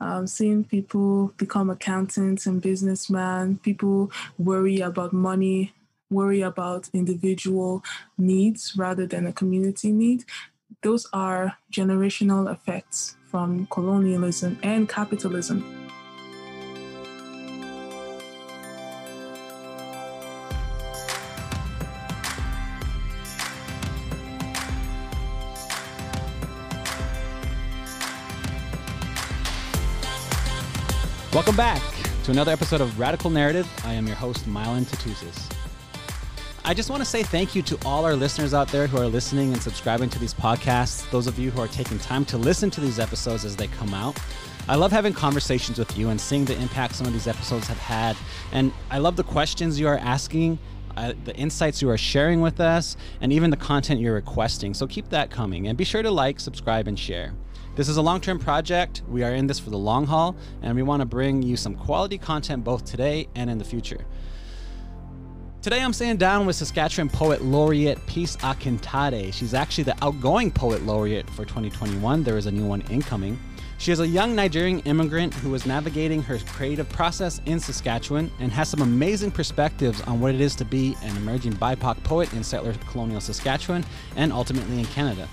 um, seeing people become accountants and businessmen, people worry about money, worry about individual needs rather than a community need. Those are generational effects from colonialism and capitalism. Welcome back to another episode of Radical Narrative. I am your host, Mylan Tootoosis. I just want to say thank you to all our listeners out there who are listening and subscribing to these podcasts, those of you who are taking time to listen to these episodes as they come out. I love having conversations with you and seeing the impact some of these episodes have had. And I love the questions you are asking, uh, the insights you are sharing with us, and even the content you're requesting. So keep that coming. And be sure to like, subscribe, and share. This is a long term project. We are in this for the long haul, and we want to bring you some quality content both today and in the future. Today I'm sitting down with Saskatchewan poet laureate Peace Akintade. She's actually the outgoing poet laureate for 2021. There is a new one incoming. She is a young Nigerian immigrant who is navigating her creative process in Saskatchewan and has some amazing perspectives on what it is to be an emerging BIPOC poet in settler colonial Saskatchewan and ultimately in Canada.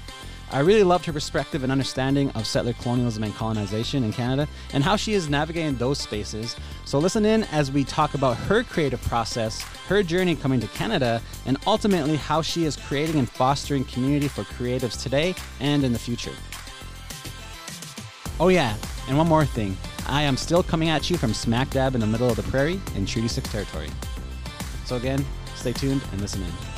I really loved her perspective and understanding of settler colonialism and colonization in Canada and how she is navigating those spaces. So, listen in as we talk about her creative process, her journey coming to Canada, and ultimately how she is creating and fostering community for creatives today and in the future. Oh, yeah, and one more thing I am still coming at you from smack dab in the middle of the prairie in Treaty 6 territory. So, again, stay tuned and listen in.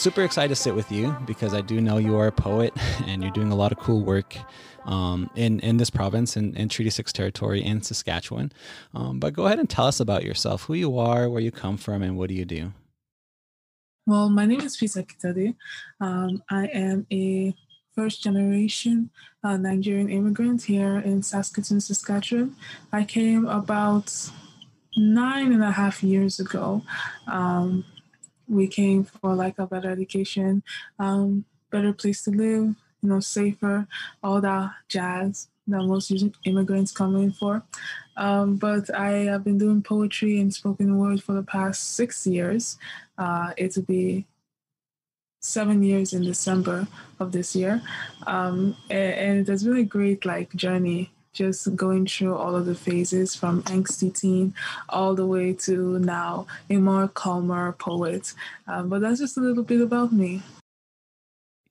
Super excited to sit with you because I do know you are a poet and you're doing a lot of cool work um, in in this province in, in Treaty Six territory in Saskatchewan. Um, but go ahead and tell us about yourself, who you are, where you come from, and what do you do. Well, my name is Peace Akintade. Um, I am a first generation uh, Nigerian immigrant here in Saskatoon, Saskatchewan. I came about nine and a half years ago. Um, we came for like a better education, um, better place to live, you know, safer, all that jazz that most immigrants come in for. Um, but I have been doing poetry and spoken word for the past six years. Uh, it'll be seven years in December of this year, um, and, and it has been a great like journey just going through all of the phases from angsty teen all the way to now a more calmer poet. Um, but that's just a little bit about me.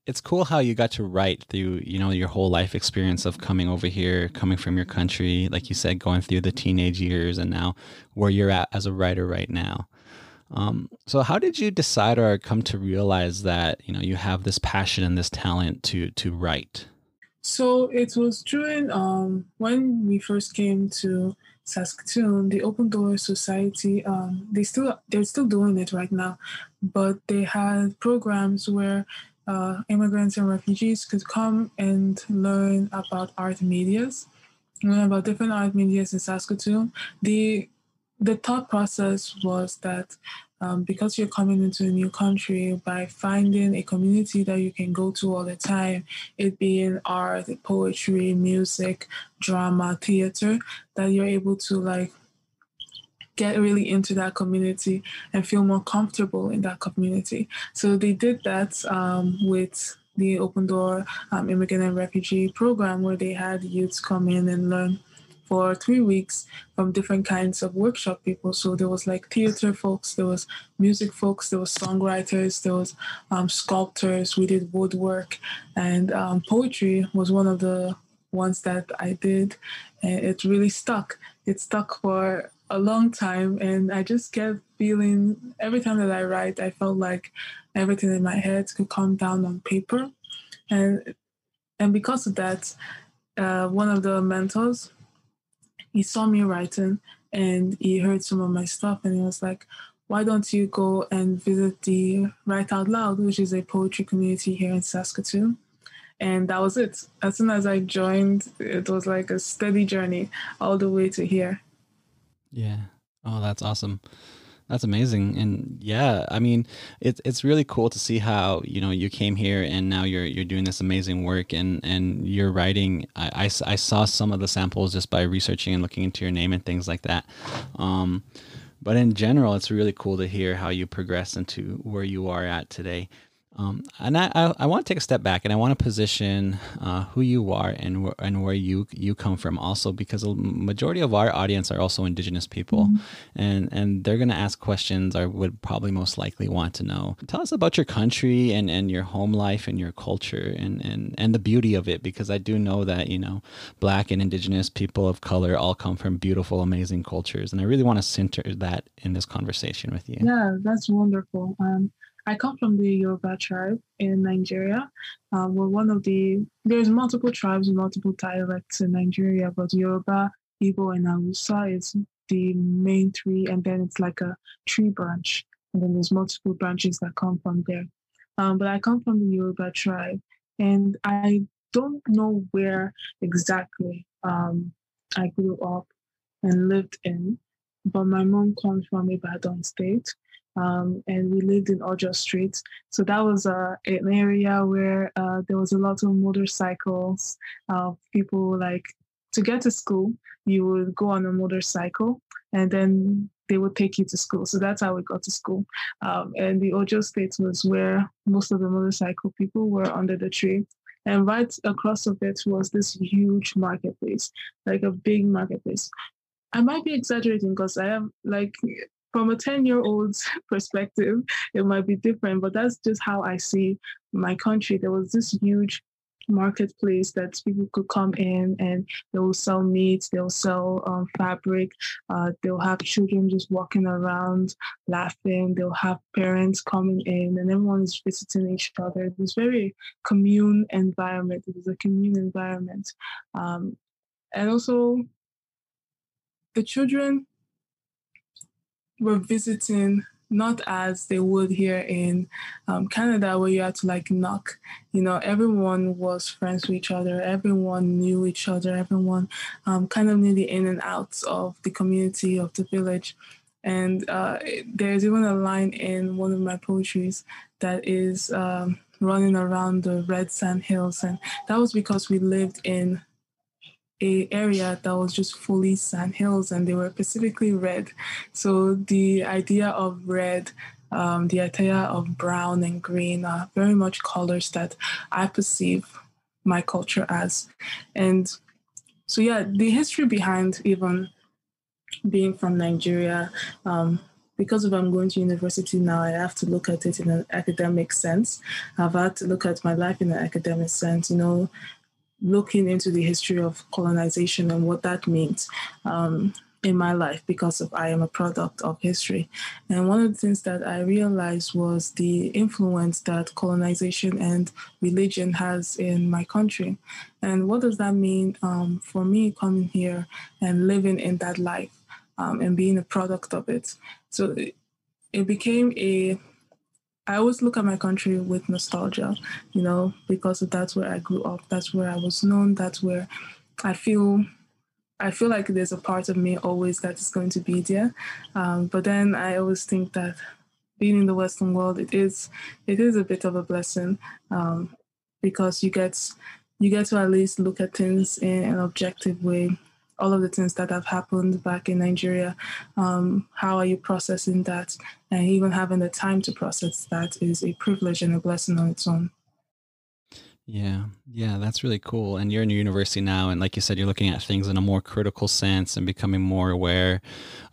It's cool how you got to write through, you know, your whole life experience of coming over here, coming from your country, like you said, going through the teenage years, and now where you're at as a writer right now. Um, so, how did you decide or come to realize that you know you have this passion and this talent to to write? So it was during um, when we first came to Saskatoon, the Open Door Society. Um, they still they're still doing it right now, but they had programs where uh, immigrants and refugees could come and learn about art medias, learn about different art medias in Saskatoon. The the thought process was that um, because you're coming into a new country by finding a community that you can go to all the time, it being art, poetry, music, drama, theater, that you're able to like get really into that community and feel more comfortable in that community. So they did that um, with the Open Door um, Immigrant and Refugee Program, where they had youths come in and learn for three weeks from different kinds of workshop people. So there was like theater folks, there was music folks, there was songwriters, there was um, sculptors. We did woodwork, and um, poetry was one of the ones that I did, and it really stuck. It stuck for a long time, and I just kept feeling every time that I write, I felt like everything in my head could come down on paper, and and because of that, uh, one of the mentors he saw me writing and he heard some of my stuff and he was like, why don't you go and visit the Write Out Loud, which is a poetry community here in Saskatoon? And that was it. As soon as I joined, it was like a steady journey all the way to here. Yeah. Oh, that's awesome. That's amazing. And yeah, I mean, it's it's really cool to see how, you know, you came here and now you're you're doing this amazing work and and you're writing I, I, I saw some of the samples just by researching and looking into your name and things like that. Um, but in general, it's really cool to hear how you progress into where you are at today. Um, and I, I, I, want to take a step back and I want to position uh, who you are and, wh- and where you you come from also because a majority of our audience are also indigenous people mm-hmm. and, and they're going to ask questions or would probably most likely want to know. Tell us about your country and, and your home life and your culture and, and, and the beauty of it because I do know that, you know, black and indigenous people of color all come from beautiful, amazing cultures. And I really want to center that in this conversation with you. Yeah, that's wonderful. Um, I come from the Yoruba tribe in Nigeria. Uh, we're one of the, there's multiple tribes, multiple dialects in Nigeria, but Yoruba, Igbo, and Hausa is the main three, and then it's like a tree branch, and then there's multiple branches that come from there. Um, but I come from the Yoruba tribe, and I don't know where exactly um, I grew up and lived in, but my mom comes from Ibadan State, um, and we lived in Ojo Street. So that was uh, an area where uh, there was a lot of motorcycles. Uh, people like to get to school, you would go on a motorcycle, and then they would take you to school. So that's how we got to school. Um, and the Ojo State was where most of the motorcycle people were under the tree. And right across of it was this huge marketplace, like a big marketplace. I might be exaggerating because I am like from a 10 year old's perspective, it might be different, but that's just how I see my country. There was this huge marketplace that people could come in and they will sell meat, they'll sell um, fabric, uh, they'll have children just walking around laughing, they'll have parents coming in, and everyone is visiting each other. It was very commune environment. It was a commune environment. Um, and also, the children were visiting not as they would here in um, Canada, where you had to like knock. You know, everyone was friends with each other. Everyone knew each other. Everyone um, kind of knew the in and outs of the community of the village. And uh, there's even a line in one of my poetries that is um, running around the red sand hills, and that was because we lived in a area that was just fully sand hills and they were specifically red. So the idea of red, um, the idea of brown and green are very much colors that I perceive my culture as. And so yeah, the history behind even being from Nigeria, um, because if I'm going to university now, I have to look at it in an academic sense. I've had to look at my life in an academic sense. You know, looking into the history of colonization and what that means um, in my life because of I am a product of history. And one of the things that I realized was the influence that colonization and religion has in my country. And what does that mean um, for me coming here and living in that life um, and being a product of it? So it, it became a I always look at my country with nostalgia, you know, because that's where I grew up. That's where I was known. That's where I feel I feel like there's a part of me always that is going to be there. Um, but then I always think that being in the Western world, it is it is a bit of a blessing um, because you get you get to at least look at things in an objective way all of the things that have happened back in Nigeria. Um, how are you processing that? And even having the time to process that is a privilege and a blessing on its own. Yeah, yeah, that's really cool. And you're in your university now, and like you said, you're looking at things in a more critical sense and becoming more aware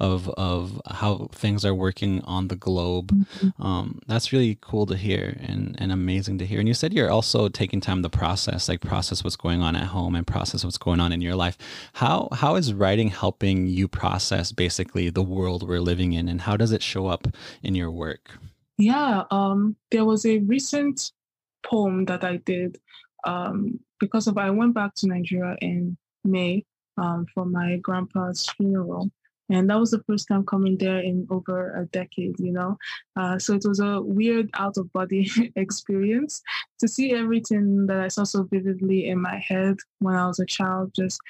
of of how things are working on the globe. Mm-hmm. Um, that's really cool to hear and and amazing to hear. And you said you're also taking time to process, like process what's going on at home and process what's going on in your life. How how is writing helping you process basically the world we're living in, and how does it show up in your work? Yeah, um, there was a recent poem that I did um, because of I went back to Nigeria in May um, for my grandpa's funeral. And that was the first time coming there in over a decade, you know? Uh, so it was a weird out of body experience to see everything that I saw so vividly in my head when I was a child just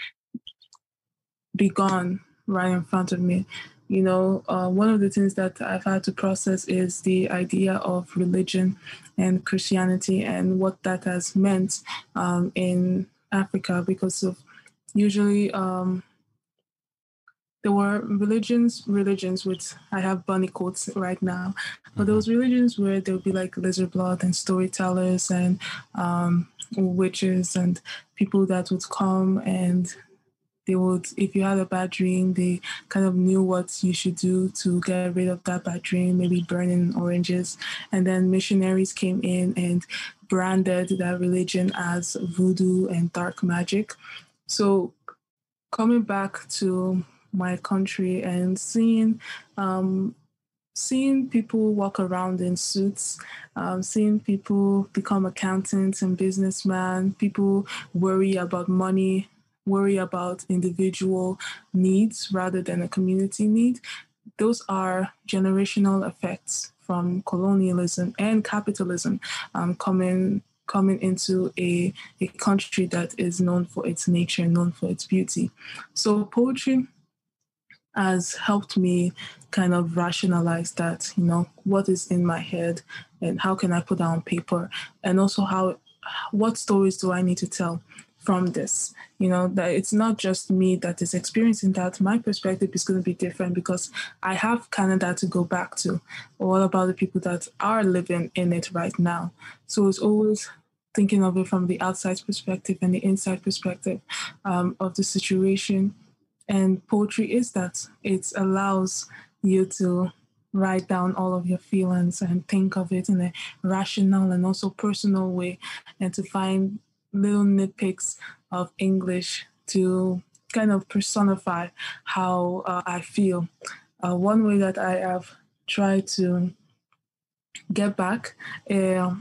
be gone right in front of me. You know, uh, one of the things that I've had to process is the idea of religion and Christianity and what that has meant um, in Africa because of usually um, there were religions religions which i have bunny quotes right now but mm-hmm. those religions where there would be like lizard blood and storytellers and um, witches and people that would come and they would if you had a bad dream they kind of knew what you should do to get rid of that bad dream maybe burning oranges. And then missionaries came in and branded that religion as voodoo and dark magic. So coming back to my country and seeing um, seeing people walk around in suits, um, seeing people become accountants and businessmen, people worry about money, worry about individual needs rather than a community need. Those are generational effects from colonialism and capitalism um, coming coming into a, a country that is known for its nature, known for its beauty. So poetry has helped me kind of rationalize that, you know, what is in my head and how can I put that on paper? And also how what stories do I need to tell from this? You know, that it's not just me that is experiencing that. My perspective is going to be different because I have Canada to go back to. What about the people that are living in it right now? So it's always thinking of it from the outside perspective and the inside perspective um, of the situation and poetry is that it allows you to write down all of your feelings and think of it in a rational and also personal way, and to find little nitpicks of English to kind of personify how uh, I feel. Uh, one way that I have tried to get back uh,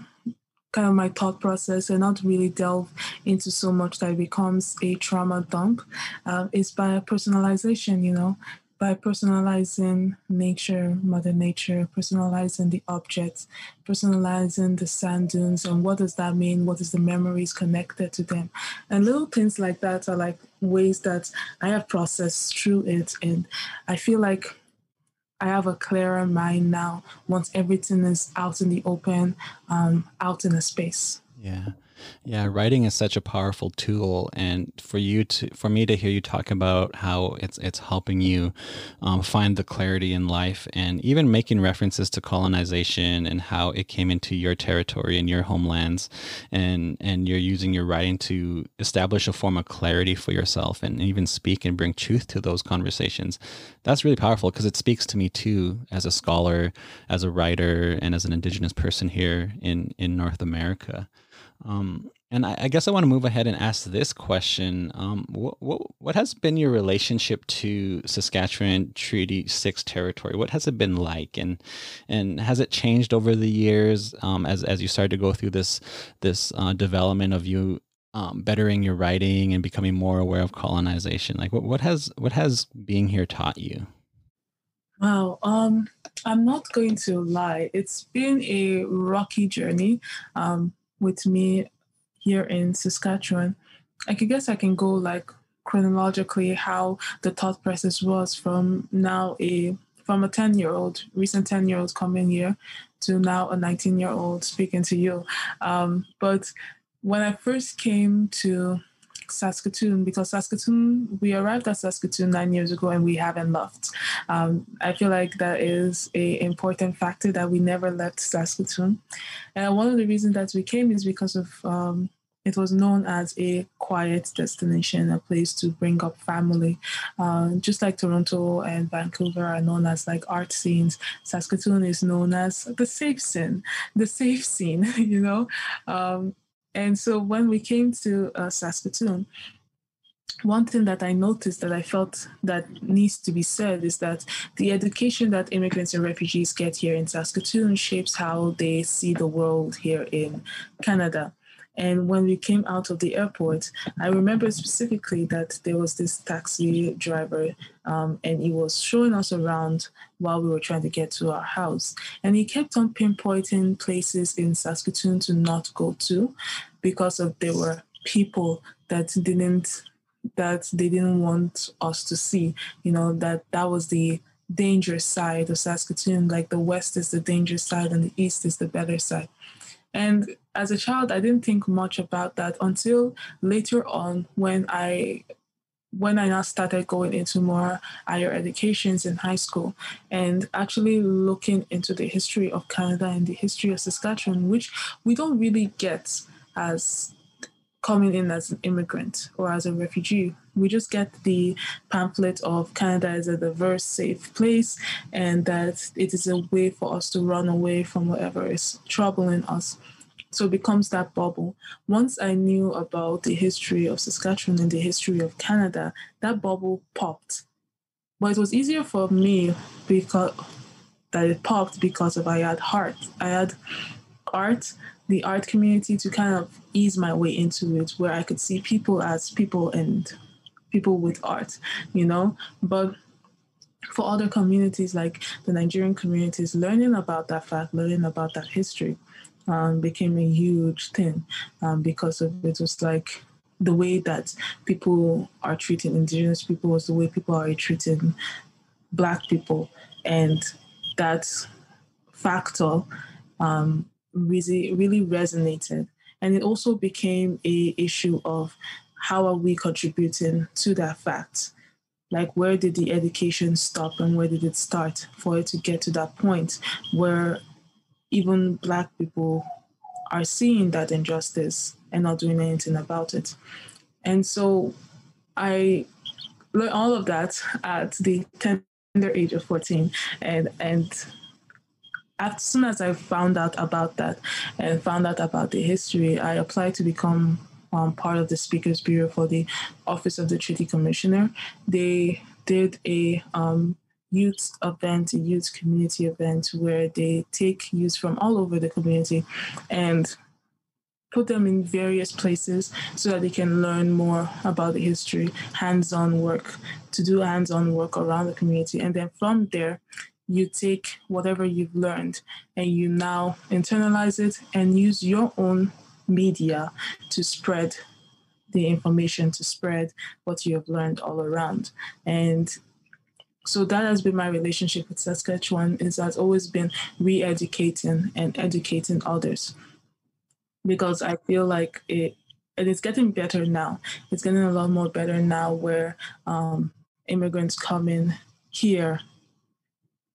kind of my thought process and not really delve into so much that it becomes a trauma dump uh, is by personalization, you know, by personalizing nature, Mother Nature, personalizing the objects, personalizing the sand dunes, and what does that mean? What is the memories connected to them? And little things like that are like ways that I have processed through it. And I feel like I have a clearer mind now once everything is out in the open, um, out in the space. Yeah. Yeah, writing is such a powerful tool, and for you to, for me to hear you talk about how it's it's helping you um, find the clarity in life, and even making references to colonization and how it came into your territory and your homelands, and and you're using your writing to establish a form of clarity for yourself, and even speak and bring truth to those conversations. That's really powerful because it speaks to me too, as a scholar, as a writer, and as an Indigenous person here in in North America. Um, and I, I, guess I want to move ahead and ask this question: um, what, what, what has been your relationship to Saskatchewan Treaty Six territory? What has it been like, and and has it changed over the years um, as as you started to go through this this uh, development of you um, bettering your writing and becoming more aware of colonization? Like, what what has what has being here taught you? Wow. Um, I'm not going to lie. It's been a rocky journey. Um, with me here in Saskatchewan, I guess I can go like chronologically how the thought process was from now a from a 10 year old recent 10 year old coming here to now a 19 year old speaking to you. Um, but when i first came to Saskatoon because Saskatoon, we arrived at Saskatoon nine years ago and we haven't left. Um, I feel like that is a important factor that we never left Saskatoon. And one of the reasons that we came is because of um, it was known as a quiet destination, a place to bring up family. Uh, just like Toronto and Vancouver are known as like art scenes, Saskatoon is known as the safe scene, the safe scene, you know. Um, and so when we came to uh, Saskatoon, one thing that I noticed that I felt that needs to be said is that the education that immigrants and refugees get here in Saskatoon shapes how they see the world here in Canada. And when we came out of the airport, I remember specifically that there was this taxi driver um, and he was showing us around while we were trying to get to our house. And he kept on pinpointing places in Saskatoon to not go to because of there were people that didn't that they didn't want us to see. You know that that was the dangerous side of saskatoon. Like the west is the dangerous side and the east is the better side. And as a child, I didn't think much about that until later on when I when I now started going into more higher educations in high school and actually looking into the history of Canada and the history of Saskatchewan, which we don't really get as coming in as an immigrant or as a refugee. We just get the pamphlet of Canada as a diverse, safe place and that it is a way for us to run away from whatever is troubling us. So it becomes that bubble. Once I knew about the history of Saskatchewan and the history of Canada, that bubble popped. But it was easier for me because that it popped because of I had heart. I had art, the art community to kind of ease my way into it where I could see people as people and people with art, you know? But for other communities like the Nigerian communities, learning about that fact, learning about that history um, became a huge thing um, because of it was like the way that people are treating indigenous people was the way people are treating black people. And that factor um, really really resonated. And it also became a issue of how are we contributing to that fact? Like where did the education stop and where did it start for it to get to that point where even Black people are seeing that injustice and not doing anything about it. And so I learned all of that at the tender age of 14. And, and as soon as I found out about that and found out about the history, I applied to become um, part of the Speakers Bureau for the Office of the Treaty Commissioner. They did a um, youth event, a youth community event where they take youth from all over the community and put them in various places so that they can learn more about the history, hands-on work, to do hands-on work around the community. And then from there, you take whatever you've learned and you now internalize it and use your own media to spread the information, to spread what you have learned all around. And so that has been my relationship with Saskatchewan is has always been re-educating and educating others because I feel like it and it's getting better now. It's getting a lot more better now where um, immigrants coming here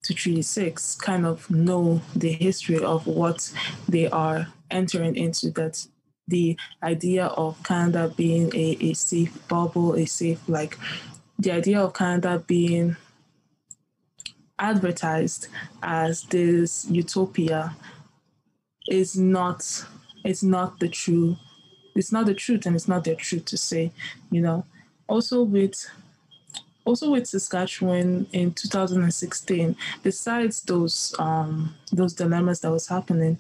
to Treaty 6 kind of know the history of what they are entering into that the idea of Canada being a, a safe bubble, a safe like the idea of Canada being advertised as this utopia is not it's not the true it's not the truth and it's not their truth to say you know. Also with also with Saskatchewan in 2016 besides those um those dilemmas that was happening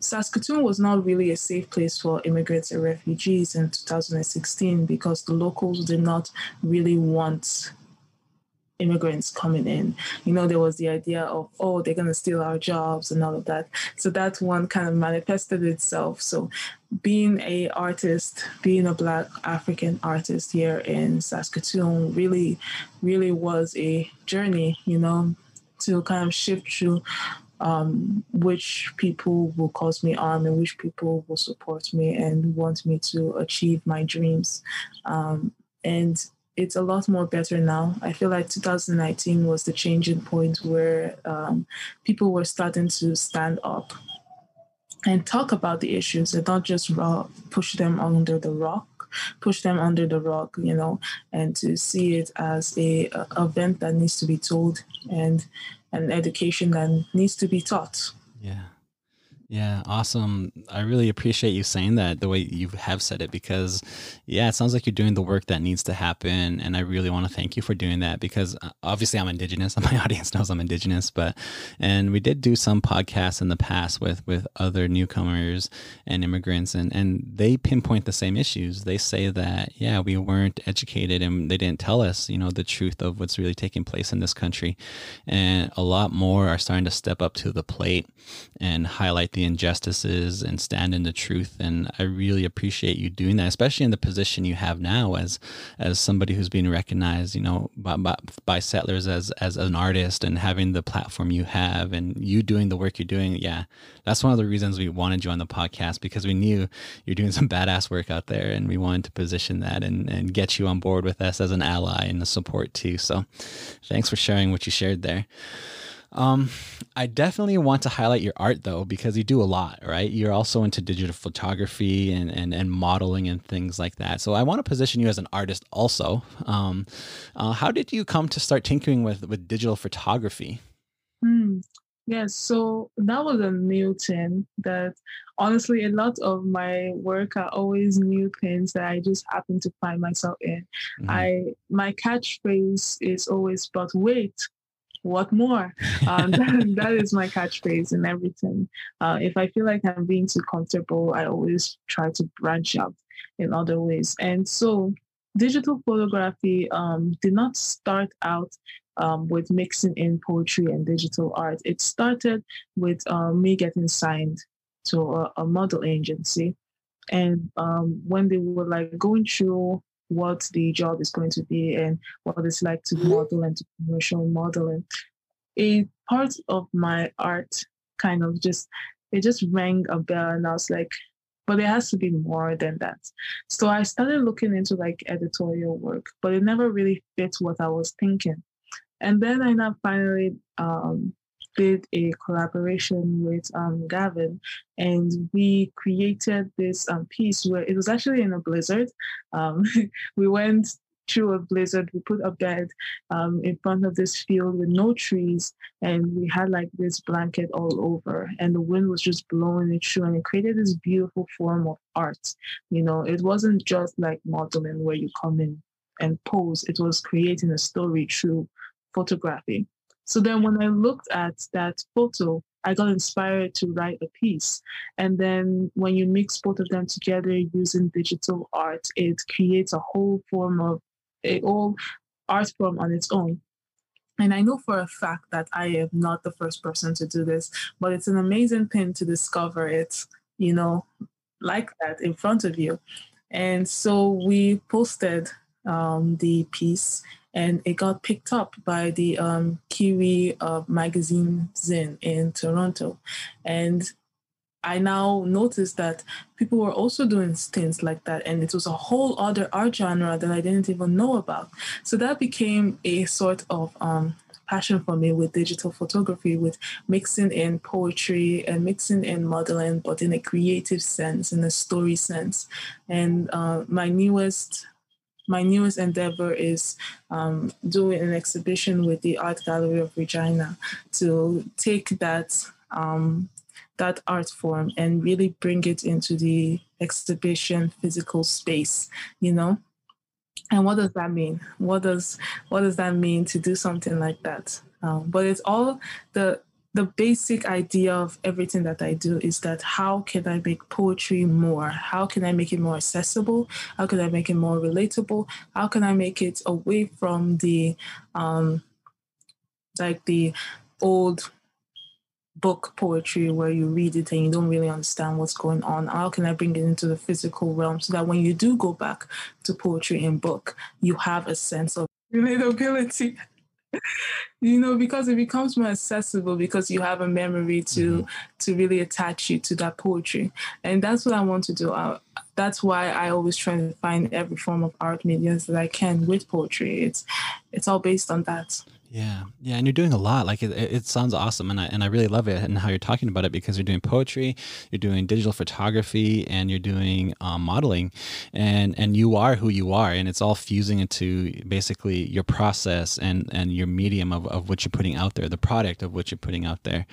Saskatoon was not really a safe place for immigrants and refugees in 2016 because the locals did not really want immigrants coming in. You know, there was the idea of, oh, they're going to steal our jobs and all of that. So that one kind of manifested itself. So being a artist, being a Black African artist here in Saskatoon really, really was a journey, you know, to kind of shift through um, which people will cause me harm and which people will support me and want me to achieve my dreams. Um, and it's a lot more better now. I feel like 2019 was the changing point where um, people were starting to stand up and talk about the issues and not just push them under the rock, push them under the rock, you know, and to see it as a, a event that needs to be told and an education that needs to be taught. Yeah. Yeah, awesome. I really appreciate you saying that the way you have said it because, yeah, it sounds like you're doing the work that needs to happen. And I really want to thank you for doing that because uh, obviously I'm Indigenous. And my audience knows I'm Indigenous, but, and we did do some podcasts in the past with, with other newcomers and immigrants, and, and they pinpoint the same issues. They say that, yeah, we weren't educated and they didn't tell us, you know, the truth of what's really taking place in this country. And a lot more are starting to step up to the plate and highlight the injustices and stand in the truth. And I really appreciate you doing that, especially in the position you have now as as somebody who's being recognized, you know, by, by, by settlers as as an artist and having the platform you have and you doing the work you're doing. Yeah, that's one of the reasons we wanted you on the podcast because we knew you're doing some badass work out there, and we wanted to position that and and get you on board with us as an ally and a support too. So, thanks for sharing what you shared there. Um, I definitely want to highlight your art though, because you do a lot, right? You're also into digital photography and, and, and modeling and things like that. So I want to position you as an artist also. Um, uh, how did you come to start tinkering with, with digital photography? Hmm. Yes, so that was a new thing that honestly, a lot of my work are always new things that I just happen to find myself in. Mm-hmm. I my catchphrase is always, but wait, what more? Um, that, that is my catchphrase in everything. Uh, if I feel like I'm being too comfortable, I always try to branch out in other ways. And so, digital photography um, did not start out um, with mixing in poetry and digital art. It started with uh, me getting signed to a, a model agency. And um, when they were like going through what the job is going to be and what it's like to mm-hmm. model and to commercial modeling. A part of my art kind of just it just rang a bell and I was like, but there has to be more than that. So I started looking into like editorial work, but it never really fit what I was thinking. And then I now finally um, did a collaboration with um, Gavin, and we created this um, piece where it was actually in a blizzard. Um, we went through a blizzard. We put a bed um, in front of this field with no trees, and we had like this blanket all over, and the wind was just blowing it through, and it created this beautiful form of art. You know, it wasn't just like modeling where you come in and pose. It was creating a story through photography. So then when I looked at that photo, I got inspired to write a piece. And then when you mix both of them together using digital art, it creates a whole form of a whole art form on its own. And I know for a fact that I am not the first person to do this, but it's an amazing thing to discover it, you know, like that in front of you. And so we posted um, the piece and it got picked up by the um, Kiwi uh, magazine Zine in Toronto. And I now noticed that people were also doing things like that, and it was a whole other art genre that I didn't even know about. So that became a sort of um, passion for me with digital photography, with mixing in poetry and mixing in modeling, but in a creative sense, in a story sense. And uh, my newest my newest endeavor is um, doing an exhibition with the Art Gallery of Regina to take that um, that art form and really bring it into the exhibition physical space. You know, and what does that mean? What does what does that mean to do something like that? Um, but it's all the the basic idea of everything that I do is that how can I make poetry more? How can I make it more accessible? How can I make it more relatable? How can I make it away from the um like the old book poetry where you read it and you don't really understand what's going on how can i bring it into the physical realm so that when you do go back to poetry in book you have a sense of relatability you know because it becomes more accessible because you have a memory to mm-hmm. to really attach you to that poetry. And that's what i want to do. I, that's why i always try to find every form of art mediums that i can with poetry. It's it's all based on that Yeah, yeah, and you're doing a lot. Like it, it sounds awesome, and I and I really love it and how you're talking about it because you're doing poetry, you're doing digital photography, and you're doing um, modeling, and and you are who you are, and it's all fusing into basically your process and and your medium of, of what you're putting out there, the product of what you're putting out there.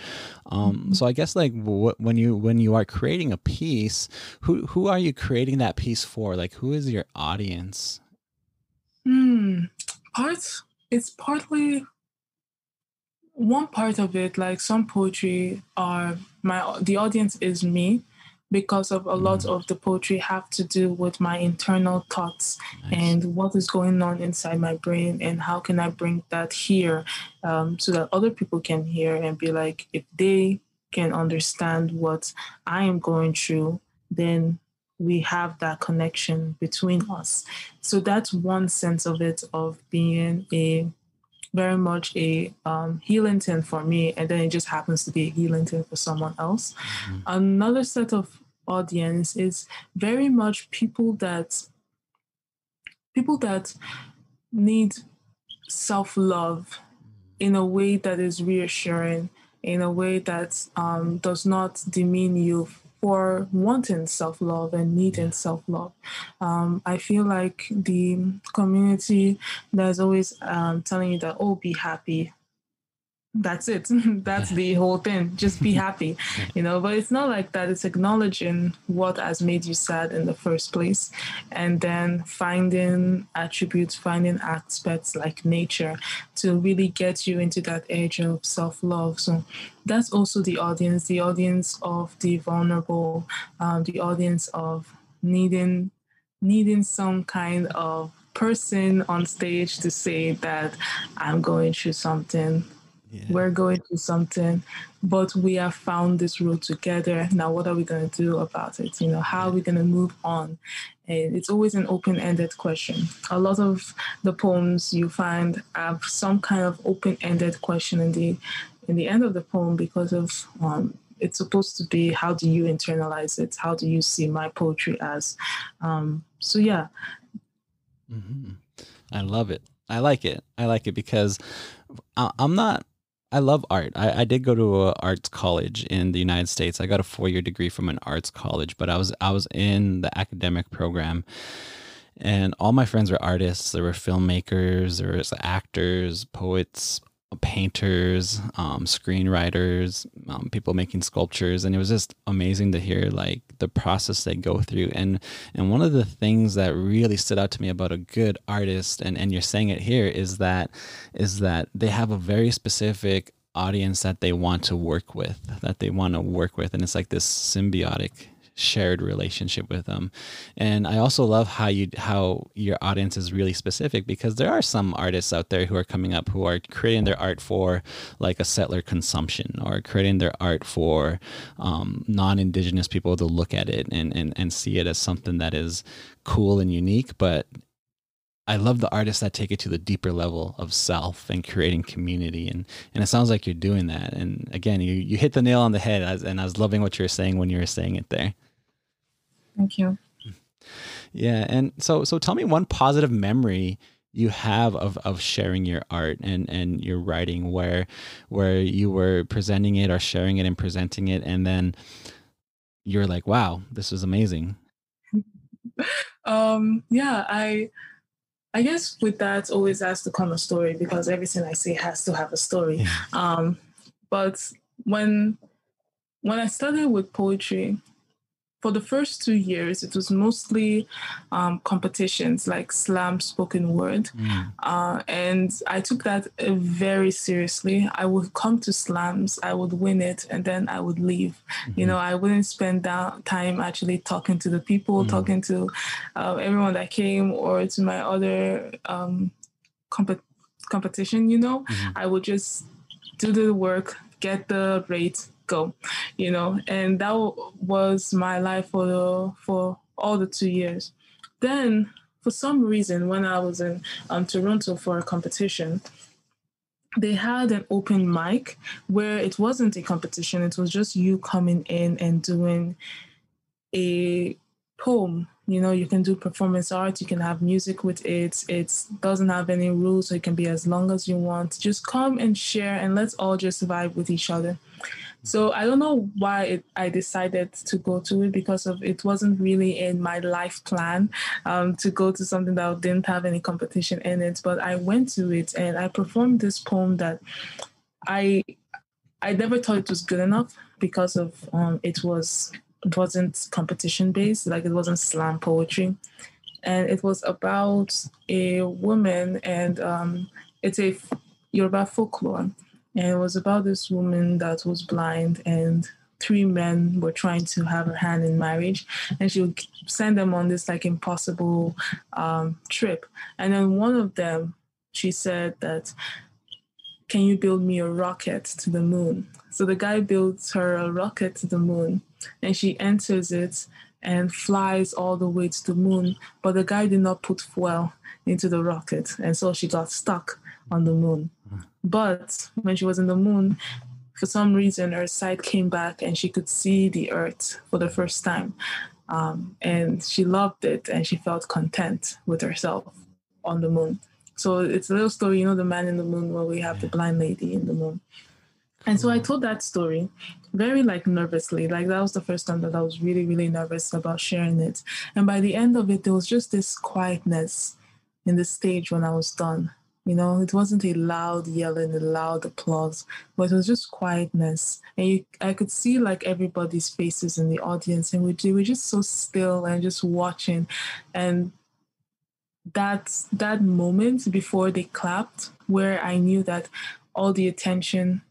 Um, mm-hmm. So I guess like what, when you when you are creating a piece, who who are you creating that piece for? Like who is your audience? Hmm. Parts it's partly one part of it like some poetry are my the audience is me because of a lot mm. of the poetry have to do with my internal thoughts nice. and what is going on inside my brain and how can i bring that here um, so that other people can hear and be like if they can understand what i am going through then we have that connection between us. So that's one sense of it of being a very much a um, healing thing for me, and then it just happens to be a healing thing for someone else. Mm-hmm. Another set of audience is very much people that people that need self love in a way that is reassuring, in a way that um, does not demean you for wanting self love and needing self love. Um, I feel like the community that's always um, telling you that, oh, be happy, that's it. That's the whole thing. Just be happy you know but it's not like that. It's acknowledging what has made you sad in the first place and then finding attributes finding aspects like nature to really get you into that edge of self-love. So that's also the audience the audience of the vulnerable um, the audience of needing needing some kind of person on stage to say that i'm going through something yeah. We're going through something, but we have found this road together. Now, what are we going to do about it? You know, how are we going to move on? And it's always an open ended question. A lot of the poems you find have some kind of open ended question in the in the end of the poem because of um, it's supposed to be how do you internalize it? How do you see my poetry as? Um, so yeah. Mm-hmm. I love it. I like it. I like it because I'm not I love art. I, I did go to an arts college in the United States. I got a four year degree from an arts college, but I was I was in the academic program, and all my friends were artists. There were filmmakers, there was actors, poets, painters, um, screenwriters, um, people making sculptures, and it was just amazing to hear like the process they go through. And and one of the things that really stood out to me about a good artist, and and you're saying it here, is that is that they have a very specific audience that they want to work with, that they want to work with, and it's like this symbiotic shared relationship with them. And I also love how you how your audience is really specific because there are some artists out there who are coming up who are creating their art for like a settler consumption or creating their art for um, non-indigenous people to look at it and, and and see it as something that is cool and unique, but I love the artists that take it to the deeper level of self and creating community, and and it sounds like you're doing that. And again, you you hit the nail on the head, and I was loving what you were saying when you were saying it there. Thank you. Yeah, and so so tell me one positive memory you have of, of sharing your art and, and your writing where where you were presenting it or sharing it and presenting it and then you're like wow this was amazing um yeah i i guess with that always has to come a story because everything i say has to have a story yeah. um but when when i started with poetry for the first two years, it was mostly um, competitions like slam spoken word. Mm. Uh, and I took that uh, very seriously. I would come to slams, I would win it, and then I would leave. Mm-hmm. You know, I wouldn't spend that time actually talking to the people, mm. talking to uh, everyone that came, or to my other um, comp- competition, you know. Mm-hmm. I would just do the work, get the rate, go, you know, and that was my life for the, for all the two years. Then, for some reason, when I was in um, Toronto for a competition, they had an open mic where it wasn't a competition; it was just you coming in and doing a poem. You know you can do performance art you can have music with it. It doesn't have any rules so it can be as long as you want. Just come and share and let's all just vibe with each other so i don't know why it, i decided to go to it because of it wasn't really in my life plan um, to go to something that didn't have any competition in it but i went to it and i performed this poem that i i never thought it was good enough because of um, it was it wasn't competition based, like it wasn't slam poetry. And it was about a woman, and um, it's a Yoruba folklore. And it was about this woman that was blind, and three men were trying to have her hand in marriage. And she would send them on this like impossible um, trip. And then one of them, she said that, Can you build me a rocket to the moon? So the guy builds her a rocket to the moon and she enters it and flies all the way to the moon. But the guy did not put fuel into the rocket, and so she got stuck on the moon. But when she was in the moon, for some reason, her sight came back and she could see the earth for the first time. Um, and she loved it and she felt content with herself on the moon. So it's a little story, you know, the man in the moon, where we have the blind lady in the moon. And so I told that story very like nervously. Like that was the first time that I was really, really nervous about sharing it. And by the end of it, there was just this quietness in the stage when I was done. You know, it wasn't a loud yelling, a loud applause, but it was just quietness. And you, I could see like everybody's faces in the audience, and we, they were just so still and just watching. And that that moment before they clapped, where I knew that all the attention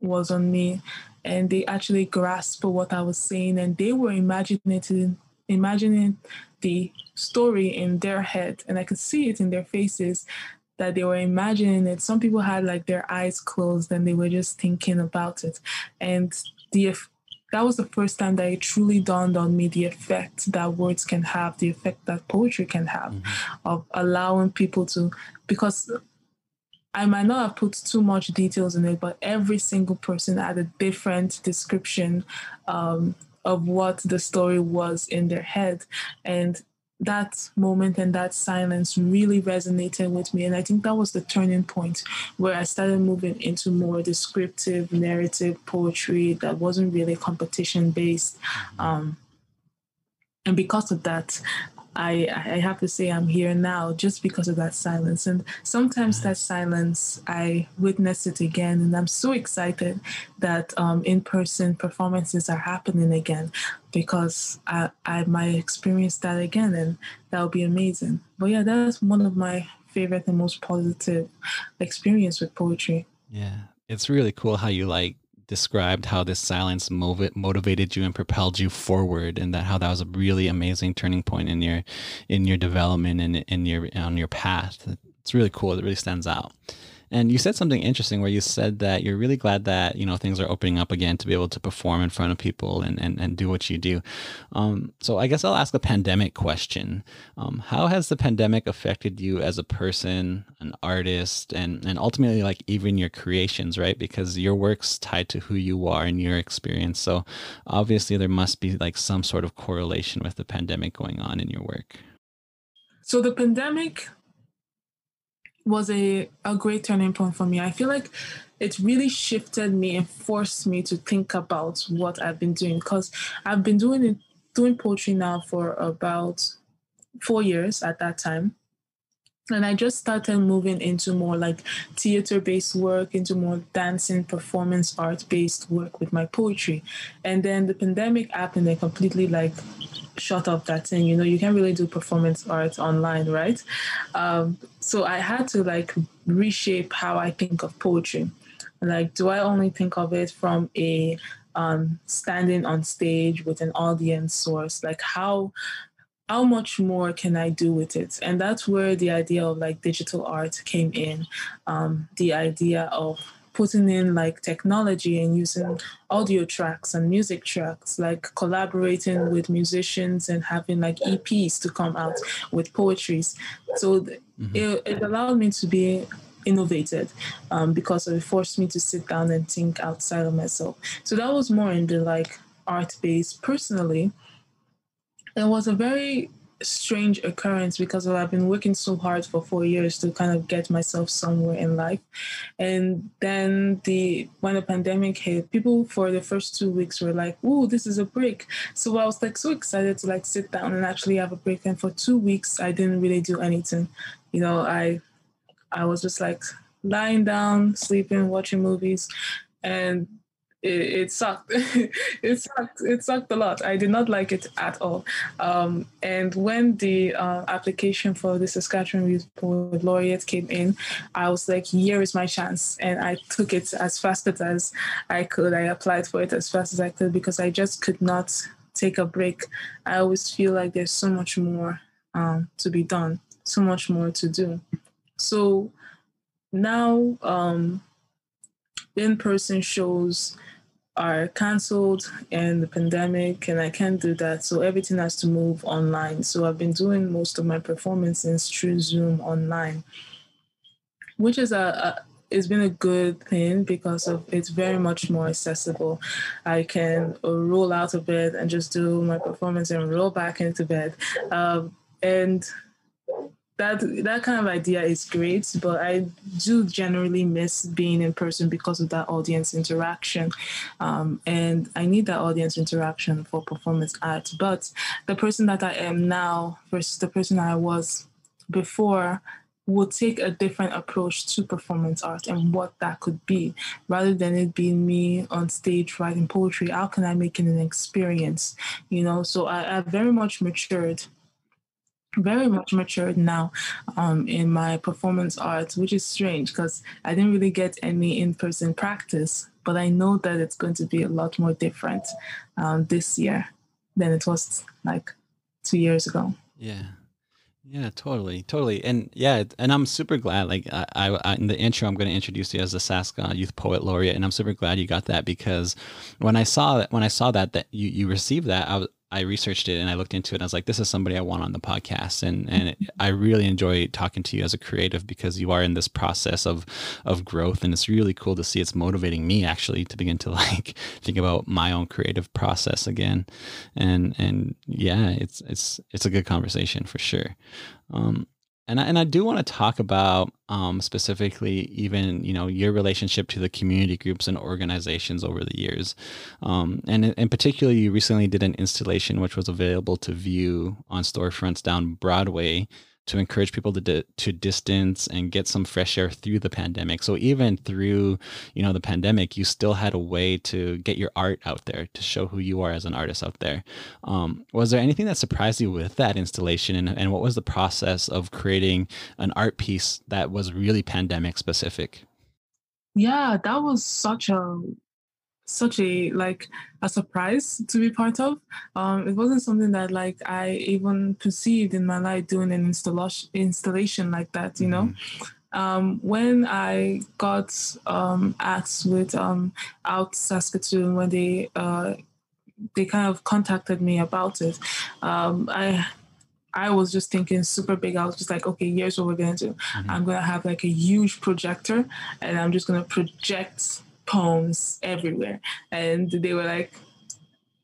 was on me and they actually grasped what I was saying and they were imagining imagining the story in their head and I could see it in their faces that they were imagining it. Some people had like their eyes closed and they were just thinking about it. And the that was the first time that it truly dawned on me the effect that words can have, the effect that poetry can have mm-hmm. of allowing people to because I might not have put too much details in it, but every single person had a different description um, of what the story was in their head. And that moment and that silence really resonated with me. And I think that was the turning point where I started moving into more descriptive narrative poetry that wasn't really competition based. Mm-hmm. Um, and because of that, I, I have to say I'm here now just because of that silence. And sometimes that silence, I witness it again. And I'm so excited that um, in person performances are happening again because I, I might experience that again. And that would be amazing. But yeah, that's one of my favorite and most positive experience with poetry. Yeah. It's really cool how you like described how this silence mov- motivated you and propelled you forward and that how that was a really amazing turning point in your in your development and in your on your path. It's really cool. It really stands out and you said something interesting where you said that you're really glad that, you know, things are opening up again to be able to perform in front of people and, and, and do what you do. Um, so I guess I'll ask a pandemic question. Um, how has the pandemic affected you as a person, an artist, and, and ultimately like even your creations, right? Because your work's tied to who you are and your experience. So obviously there must be like some sort of correlation with the pandemic going on in your work. So the pandemic was a, a great turning point for me. I feel like it really shifted me and forced me to think about what I've been doing because I've been doing it doing poetry now for about four years at that time. And I just started moving into more like theater based work, into more dancing, performance art based work with my poetry. And then the pandemic happened and completely like shut up that thing. You know, you can't really do performance art online, right? Um, so I had to like reshape how I think of poetry. Like, do I only think of it from a um, standing on stage with an audience source? Like, how how much more can I do with it? And that's where the idea of like digital art came in. Um, the idea of putting in like technology and using audio tracks and music tracks, like collaborating with musicians and having like EPs to come out with poetries. So mm-hmm. it, it allowed me to be innovated um, because it forced me to sit down and think outside of myself. So that was more in the like art base personally. It was a very strange occurrence because I've been working so hard for four years to kind of get myself somewhere in life. And then the when the pandemic hit, people for the first two weeks were like, "Ooh, this is a break." So I was like so excited to like sit down and actually have a break. And for two weeks, I didn't really do anything. You know, I I was just like lying down, sleeping, watching movies, and it, it sucked. it sucked. It sucked a lot. I did not like it at all. Um, and when the uh, application for the Saskatchewan Youth Poet Laureate came in, I was like, here is my chance. And I took it as fast as I could. I applied for it as fast as I could because I just could not take a break. I always feel like there's so much more um, to be done, so much more to do. So now, um, in person shows are cancelled and the pandemic and I can't do that. So everything has to move online. So I've been doing most of my performances through Zoom online, which is a, a it's been a good thing because of it's very much more accessible. I can roll out of bed and just do my performance and roll back into bed. Um, and that that kind of idea is great, but I do generally miss being in person because of that audience interaction, um, and I need that audience interaction for performance art. But the person that I am now versus the person I was before will take a different approach to performance art and what that could be rather than it being me on stage writing poetry. How can i make it an experience? You know so i, I very much matured very much matured now um, in my performance arts, which is strange because I didn't really get any in person practice, but I know that it's going to be a lot more different um, this year than it was like two years ago. Yeah. Yeah, totally, totally, and yeah, and I'm super glad. Like I, I in the intro, I'm going to introduce you as the Saska Youth Poet Laureate, and I'm super glad you got that because when I saw that, when I saw that that you you received that, I was I researched it and I looked into it and I was like, this is somebody I want on the podcast. And, and it, I really enjoy talking to you as a creative because you are in this process of, of growth. And it's really cool to see it's motivating me actually to begin to like think about my own creative process again. And, and yeah, it's, it's, it's a good conversation for sure. Um, and I, and I do want to talk about um, specifically even you know your relationship to the community groups and organizations over the years, um, and in particular, you recently did an installation which was available to view on storefronts down Broadway to encourage people to di- to distance and get some fresh air through the pandemic. So even through you know the pandemic, you still had a way to get your art out there to show who you are as an artist out there. Um, was there anything that surprised you with that installation, and, and what was the process of creating an art piece that was really pandemic specific? Yeah, that was such a such a like a surprise to be part of. Um, it wasn't something that like I even perceived in my life doing an installation installation like that. You know, mm-hmm. um, when I got um, asked with um, Out Saskatoon when they uh, they kind of contacted me about it, um, I I was just thinking super big. I was just like, okay, here's what we're gonna do. Mm-hmm. I'm gonna have like a huge projector, and I'm just gonna project poems everywhere. And they were like,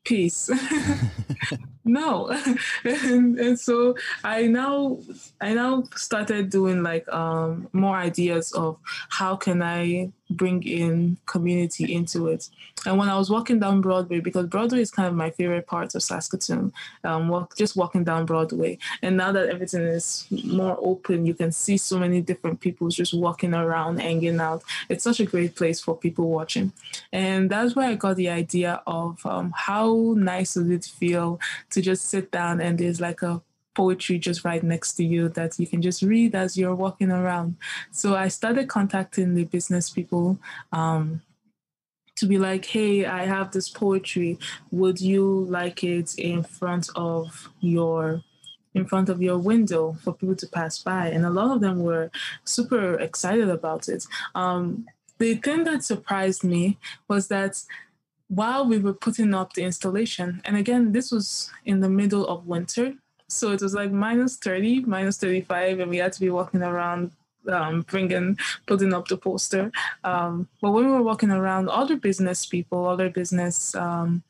peace. no. and, and so I now I now started doing like um more ideas of how can I bring in community into it. And when I was walking down Broadway, because Broadway is kind of my favorite part of Saskatoon, um, walk, just walking down Broadway. And now that everything is more open, you can see so many different people just walking around, hanging out. It's such a great place for people watching. And that's where I got the idea of um, how nice does it feel to just sit down and there's like a poetry just right next to you that you can just read as you're walking around. So I started contacting the business people um, to be like, hey, I have this poetry. Would you like it in front of your in front of your window for people to pass by? And a lot of them were super excited about it. Um, the thing that surprised me was that while we were putting up the installation, and again, this was in the middle of winter, so it was like minus 30, minus 35, and we had to be walking around um, bringing, putting up the poster. Um, but when we were walking around, other business people, other business um,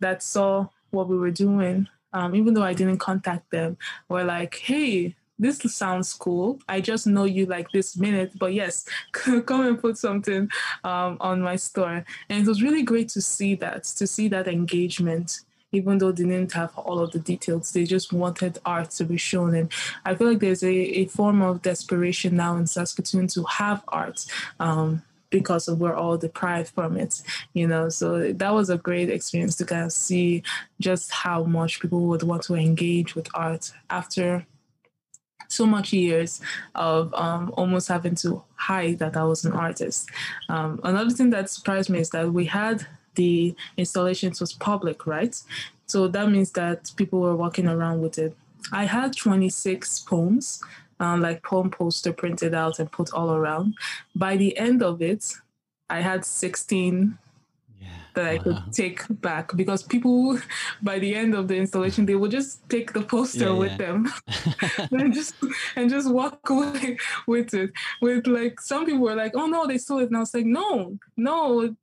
that saw what we were doing, um, even though I didn't contact them, were like, hey, this sounds cool. I just know you like this minute, but yes, come and put something um, on my store. And it was really great to see that, to see that engagement, even though they didn't have all of the details. They just wanted art to be shown. And I feel like there's a, a form of desperation now in Saskatoon to have art. Um, because we're all deprived from it, you know. So that was a great experience to kind of see just how much people would want to engage with art after so much years of um, almost having to hide that I was an artist. Um, another thing that surprised me is that we had the installations was public, right? So that means that people were walking around with it. I had 26 poems, um, like poem poster printed out and put all around. By the end of it, I had 16 that I could take back because people by the end of the installation they would just take the poster yeah, with yeah. them and just and just walk away with it. With like some people were like, oh no, they stole it. And I was like, no, no,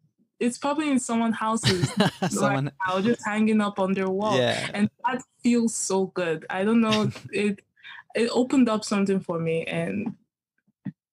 it's probably in someone's houses Someone... right now, just hanging up on their wall. Yeah. And that feels so good. I don't know. it it opened up something for me and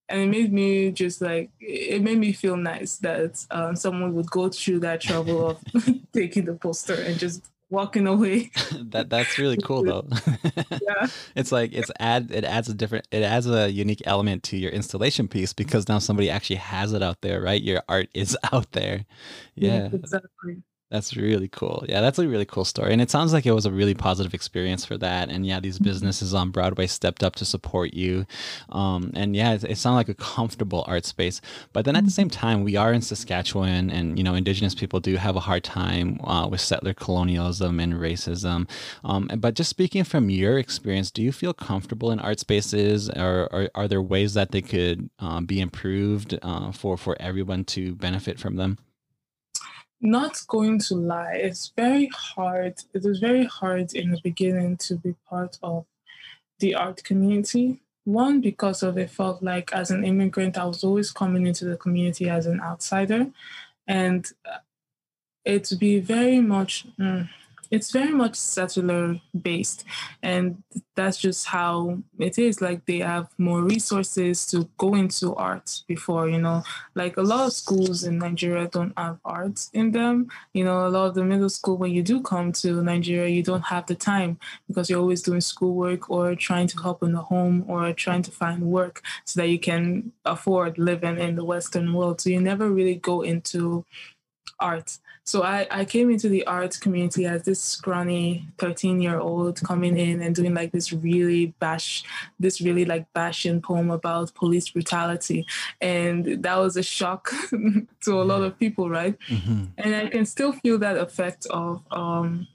and it made me just like it made me feel nice that um, someone would go through that trouble of taking the poster and just walking away. that that's really cool though. yeah. It's like it's add it adds a different it adds a unique element to your installation piece because now somebody actually has it out there, right? Your art is out there. Yeah. yeah exactly. That's really cool. Yeah, that's a really cool story. And it sounds like it was a really positive experience for that. And yeah, these mm-hmm. businesses on Broadway stepped up to support you. Um, and yeah, it, it sounded like a comfortable art space. But then at the mm-hmm. same time, we are in Saskatchewan and, you know, Indigenous people do have a hard time uh, with settler colonialism and racism. Um, but just speaking from your experience, do you feel comfortable in art spaces or, or are there ways that they could uh, be improved uh, for, for everyone to benefit from them? Not going to lie, it's very hard. It was very hard in the beginning to be part of the art community. One, because of it felt like as an immigrant, I was always coming into the community as an outsider. And uh, it would be very much, mm, it's very much settler based and that's just how it is. Like they have more resources to go into art before you know. Like a lot of schools in nigeria don't have art in them. You know a lot of the middle school when you do come to nigeria you don't have the time because you're always doing schoolwork or trying to help in the home or trying to find work so that you can afford living in the western world. So you never really go into art so I, I came into the art community as this scrawny 13 year old coming in and doing like this really bash, this really like bashing poem about police brutality. And that was a shock to a lot of people, right? Mm-hmm. And I can still feel that effect of um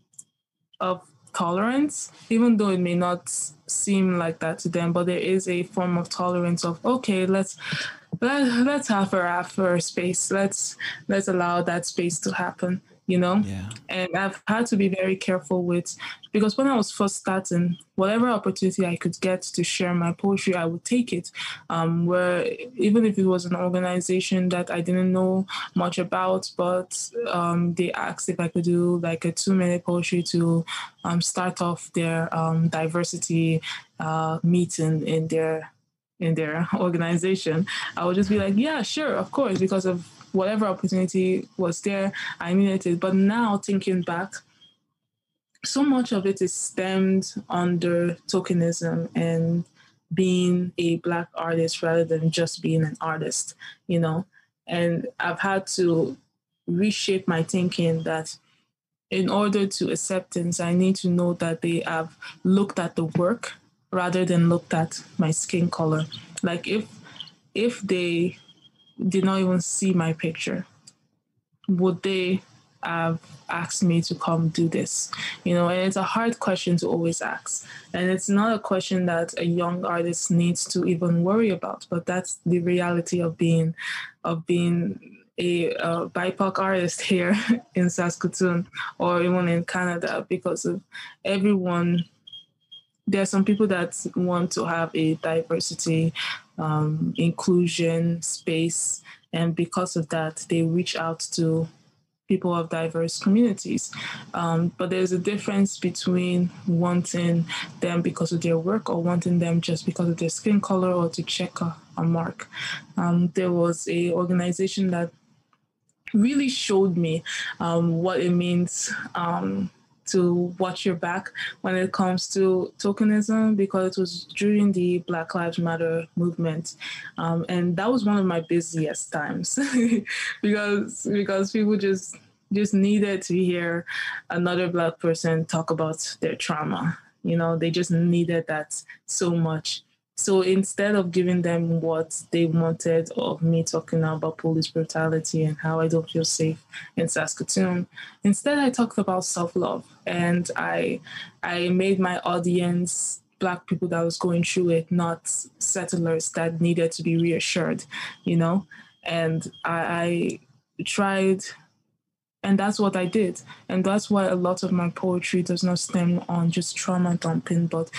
of tolerance, even though it may not seem like that to them, but there is a form of tolerance of okay, let's let, let's have her after space. Let's let's allow that space to happen, you know? Yeah. And I've had to be very careful with because when I was first starting, whatever opportunity I could get to share my poetry, I would take it. Um, where even if it was an organization that I didn't know much about, but um, they asked if I could do like a two minute poetry to um, start off their um, diversity uh, meeting in their in their organization, I would just be like, yeah, sure, of course, because of whatever opportunity was there, I needed it. But now thinking back, so much of it is stemmed under tokenism and being a black artist rather than just being an artist, you know. And I've had to reshape my thinking that in order to acceptance, I need to know that they have looked at the work rather than looked at my skin color. Like if if they did not even see my picture, would they have asked me to come do this? You know, and it's a hard question to always ask. And it's not a question that a young artist needs to even worry about, but that's the reality of being of being a uh, BIPOC artist here in Saskatoon or even in Canada because of everyone there are some people that want to have a diversity, um, inclusion space, and because of that, they reach out to people of diverse communities. Um, but there's a difference between wanting them because of their work or wanting them just because of their skin color or to check a, a mark. Um, there was a organization that really showed me um, what it means um, to watch your back when it comes to tokenism because it was during the Black Lives Matter movement, um, and that was one of my busiest times because because people just just needed to hear another Black person talk about their trauma. You know, they just needed that so much. So instead of giving them what they wanted of me talking about police brutality and how I don't feel safe in Saskatoon, instead I talked about self-love and I I made my audience black people that was going through it, not settlers that needed to be reassured, you know? And I, I tried and that's what I did. And that's why a lot of my poetry does not stem on just trauma dumping, but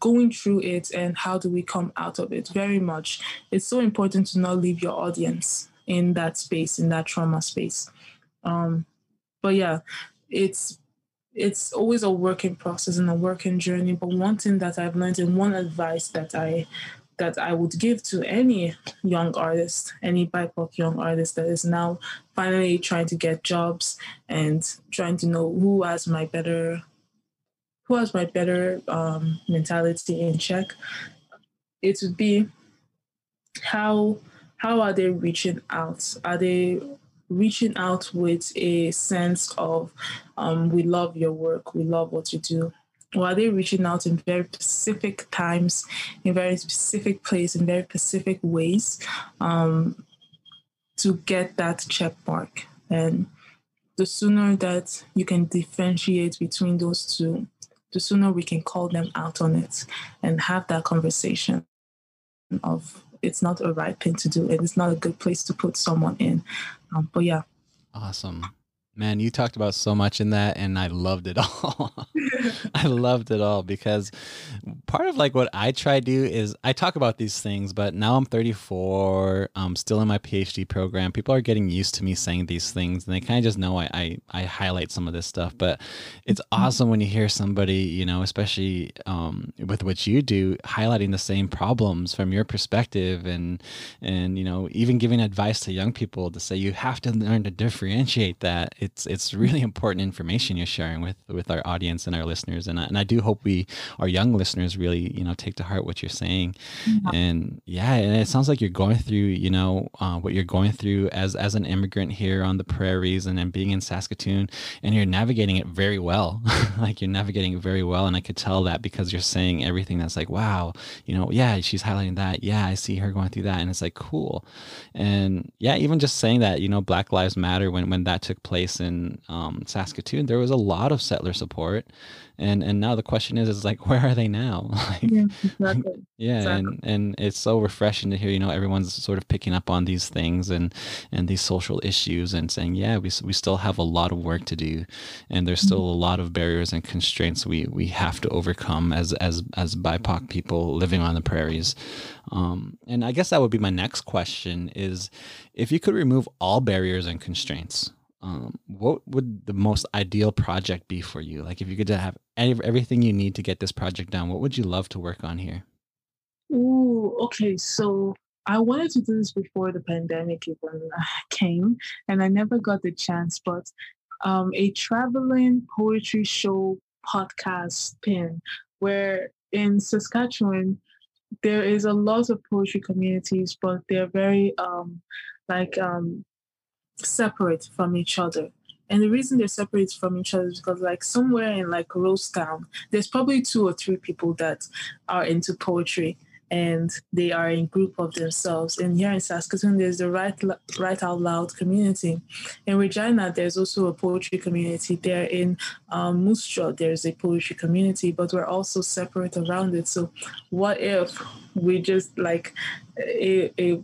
going through it and how do we come out of it very much. It's so important to not leave your audience in that space in that trauma space. Um but yeah it's it's always a working process and a working journey but one thing that i've learned and one advice that i that I would give to any young artist, any BIPOC young artist that is now finally trying to get jobs and trying to know who has my better who has my better um, mentality in check, it would be how how are they reaching out? Are they reaching out with a sense of um, we love your work, we love what you do? Or are they reaching out in very specific times, in very specific place, in very specific ways um, to get that check mark? And the sooner that you can differentiate between those two, the sooner we can call them out on it and have that conversation of it's not a right thing to do and it's not a good place to put someone in. Um, but yeah. Awesome. Man, you talked about so much in that, and I loved it all. I loved it all because part of like what I try to do is I talk about these things, but now I'm 34, I'm still in my PhD program. People are getting used to me saying these things, and they kind of just know I, I, I highlight some of this stuff. But it's mm-hmm. awesome when you hear somebody, you know, especially um, with what you do, highlighting the same problems from your perspective, and and you know, even giving advice to young people to say you have to learn to differentiate that it's it's it's really important information you're sharing with with our audience and our listeners. And I, and I do hope we our young listeners really you know take to heart what you're saying. Yeah. and yeah and it sounds like you're going through you know uh, what you're going through as as an immigrant here on the prairies and then being in Saskatoon and you're navigating it very well. Like you're navigating it very well and I could tell that because you're saying everything that's like wow you know yeah she's highlighting that. Yeah I see her going through that. And it's like cool. And yeah even just saying that you know Black Lives Matter when when that took place in um, Saskatoon, there was a lot of settler support, and and now the question is, is like, where are they now? like, yeah, exactly. yeah, exactly. and and it's so refreshing to hear, you know, everyone's sort of picking up on these things and and these social issues and saying, yeah, we we still have a lot of work to do, and there's still mm-hmm. a lot of barriers and constraints we we have to overcome as as as BIPOC people living on the prairies. Um, and I guess that would be my next question: is if you could remove all barriers and constraints um, what would the most ideal project be for you? Like if you could have any, everything you need to get this project done, what would you love to work on here? Ooh, okay. So I wanted to do this before the pandemic even came, and I never got the chance. But um, a traveling poetry show podcast pin, where in Saskatchewan there is a lot of poetry communities, but they're very um, like um, separate from each other. And the reason they're separate from each other is because, like, somewhere in like Rosetown, there's probably two or three people that are into poetry, and they are in group of themselves. And here in Saskatoon, there's the Write Write Out Loud community. In Regina, there's also a poetry community. There in um, Jaw, there's a poetry community, but we're also separate around it. So, what if we just like a, a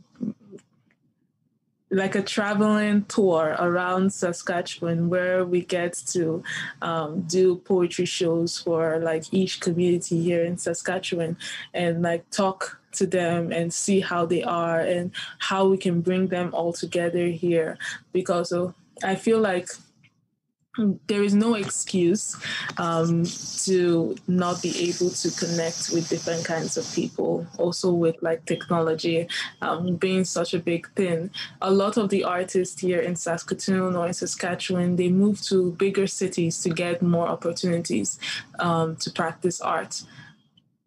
like a traveling tour around Saskatchewan where we get to um, do poetry shows for like each community here in Saskatchewan and like talk to them and see how they are and how we can bring them all together here because of I feel like there is no excuse um, to not be able to connect with different kinds of people. Also, with like technology um, being such a big thing, a lot of the artists here in Saskatoon or in Saskatchewan they move to bigger cities to get more opportunities um, to practice art.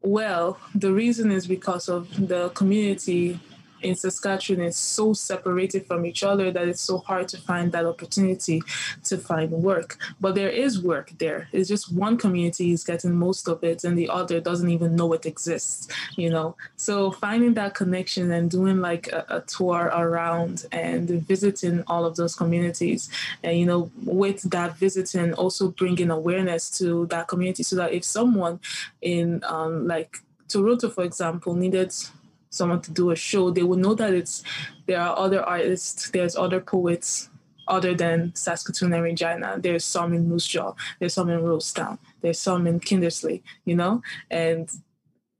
Well, the reason is because of the community in Saskatchewan is so separated from each other that it's so hard to find that opportunity to find work. But there is work there. It's just one community is getting most of it and the other doesn't even know it exists, you know. So finding that connection and doing like a, a tour around and visiting all of those communities and you know with that visiting also bringing awareness to that community so that if someone in um, like Toronto, for example, needed someone to do a show, they would know that it's there are other artists, there's other poets other than Saskatoon and Regina. There's some in Moose Jaw, there's some in Rosetown, there's some in Kindersley, you know, and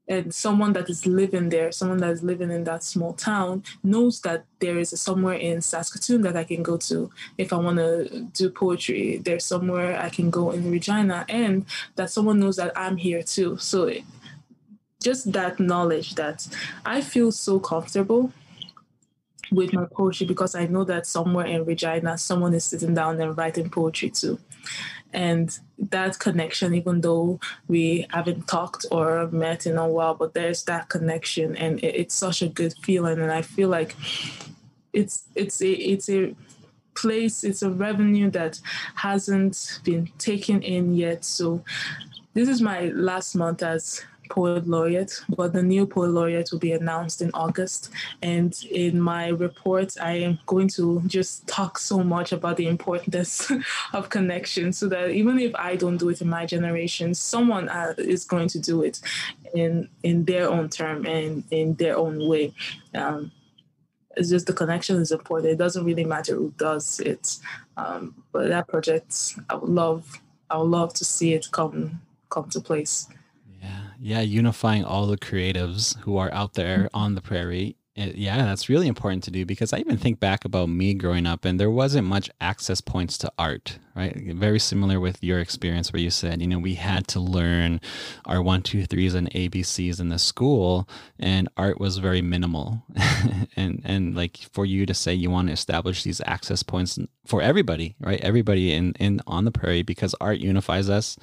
and someone that is living there, someone that is living in that small town, knows that there is somewhere in Saskatoon that I can go to if I want to do poetry. There's somewhere I can go in Regina, and that someone knows that I'm here too. So just that knowledge that I feel so comfortable with my poetry because I know that somewhere in Regina, someone is sitting down and writing poetry too. And that connection, even though we haven't talked or met in a while, but there's that connection, and it, it's such a good feeling. And I feel like it's it's a it's a place, it's a revenue that hasn't been taken in yet. So this is my last month as poet laureate, but the new poet laureate will be announced in August. And in my report, I am going to just talk so much about the importance of connection so that even if I don't do it in my generation, someone uh, is going to do it in in their own term and in their own way. Um, it's just the connection is important. It doesn't really matter who does it. Um, but that project, I would love, I would love to see it come come to place. Yeah, yeah, unifying all the creatives who are out there mm-hmm. on the prairie. It, yeah, that's really important to do because I even think back about me growing up and there wasn't much access points to art, right? Very similar with your experience where you said, you know, we had to learn our one, two, threes and ABCs in the school and art was very minimal. and, and like for you to say you want to establish these access points for everybody, right? Everybody in, in on the prairie because art unifies us.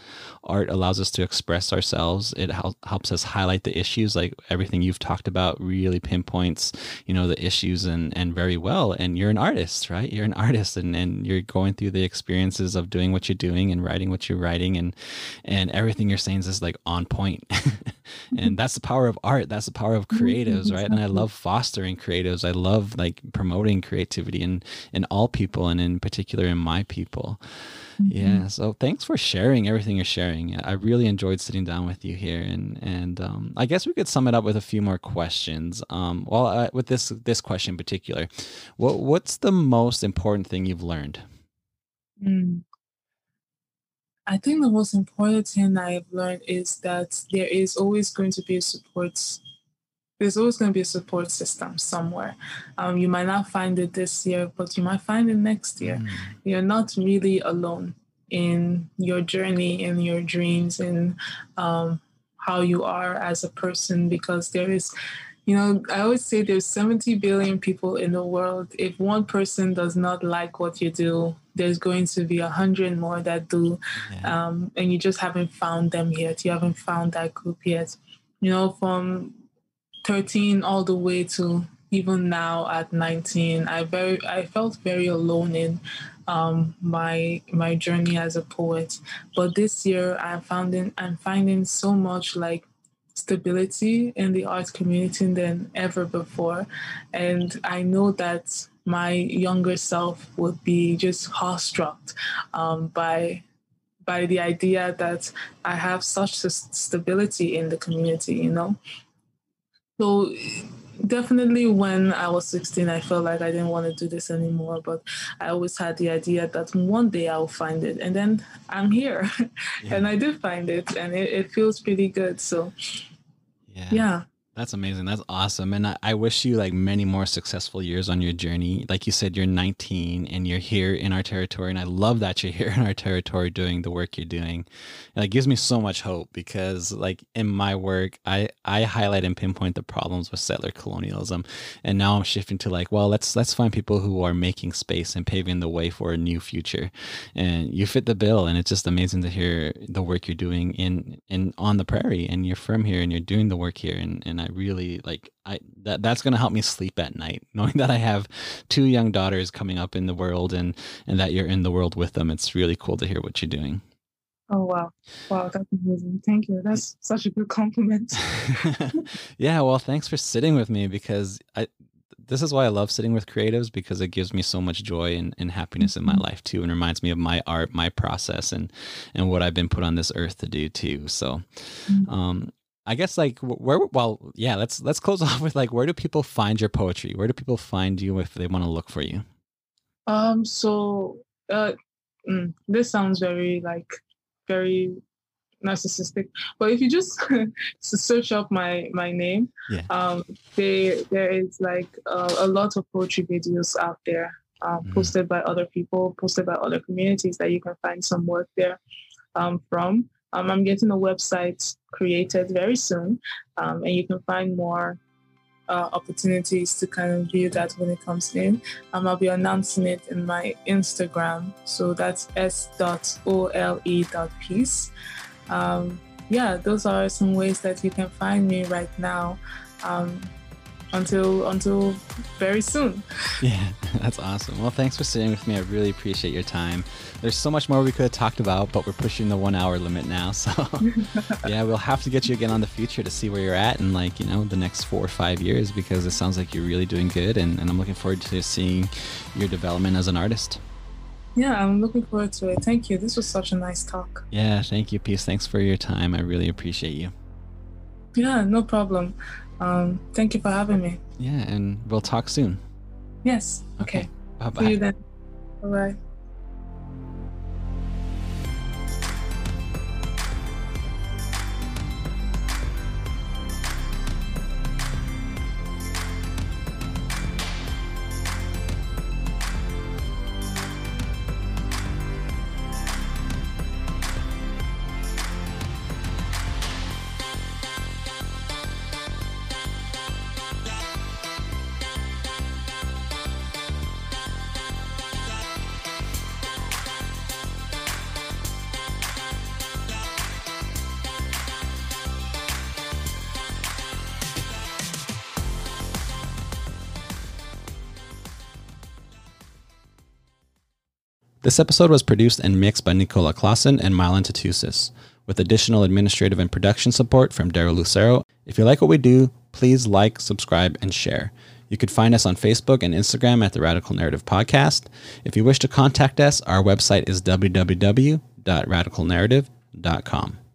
Art allows us to express ourselves. It hel- helps us highlight the issues like everything you've talked about really pinpoints you know the issues and and very well and you're an artist right you're an artist and and you're going through the experiences of doing what you're doing and writing what you're writing and and everything you're saying is just like on point and that's the power of art that's the power of creatives right and i love fostering creatives i love like promoting creativity in in all people and in particular in my people Mm-hmm. Yeah. So thanks for sharing everything you're sharing. I really enjoyed sitting down with you here, and and um, I guess we could sum it up with a few more questions. Um, well, uh, with this this question in particular, what what's the most important thing you've learned? Mm. I think the most important thing I've learned is that there is always going to be a support there's always going to be a support system somewhere. Um, you might not find it this year, but you might find it next year. Mm. You're not really alone in your journey, in your dreams, in um, how you are as a person, because there is, you know, I always say there's 70 billion people in the world. If one person does not like what you do, there's going to be a hundred more that do, yeah. um, and you just haven't found them yet. You haven't found that group yet. You know, from 13 all the way to even now at 19 i very i felt very alone in um, my my journey as a poet but this year i'm finding i'm finding so much like stability in the art community than ever before and i know that my younger self would be just awestruck um, by by the idea that I have such stability in the community, you know. So definitely when I was 16, I felt like I didn't want to do this anymore. But I always had the idea that one day I'll find it. And then I'm here. Yeah. and I did find it and it, it feels pretty good. So yeah. yeah. That's amazing. That's awesome. And I, I, wish you like many more successful years on your journey. Like you said, you're 19 and you're here in our territory. And I love that you're here in our territory doing the work you're doing. And it gives me so much hope because like in my work, I, I highlight and pinpoint the problems with settler colonialism. And now I'm shifting to like, well, let's, let's find people who are making space and paving the way for a new future. And you fit the bill. And it's just amazing to hear the work you're doing in, in on the prairie and you're from here and you're doing the work here. And, and really like I that that's going to help me sleep at night knowing that I have two young daughters coming up in the world and and that you're in the world with them. It's really cool to hear what you're doing. Oh wow. Wow, that's amazing. Thank you. That's such a good compliment. yeah, well, thanks for sitting with me because I this is why I love sitting with creatives because it gives me so much joy and, and happiness in my mm-hmm. life too and reminds me of my art, my process and and what I've been put on this earth to do too. So mm-hmm. um I guess like where well yeah let's let's close off with like where do people find your poetry? Where do people find you if they want to look for you? Um so uh mm, this sounds very like very narcissistic but if you just search up my my name yeah. um they there is like uh, a lot of poetry videos out there um, mm. posted by other people posted by other communities that you can find some work there um, from um, I'm getting a website created very soon, um, and you can find more uh, opportunities to kind of view that when it comes in. Um, I'll be announcing it in my Instagram, so that's s.ole.peace. Um, yeah, those are some ways that you can find me right now. Um, until until very soon. Yeah, that's awesome. Well, thanks for sitting with me. I really appreciate your time. There's so much more we could have talked about, but we're pushing the one hour limit now. So yeah, we'll have to get you again on the future to see where you're at in like, you know, the next four or five years because it sounds like you're really doing good and, and I'm looking forward to seeing your development as an artist. Yeah, I'm looking forward to it. Thank you. This was such a nice talk. Yeah, thank you, Peace. Thanks for your time. I really appreciate you. Yeah, no problem. Um, thank you for having me. Yeah, and we'll talk soon. Yes. Okay. okay. Bye bye. See you then. Bye bye. This episode was produced and mixed by Nicola Clausen and Milan Tootoosis, with additional administrative and production support from Daryl Lucero. If you like what we do, please like, subscribe, and share. You can find us on Facebook and Instagram at the Radical Narrative Podcast. If you wish to contact us, our website is www.radicalnarrative.com.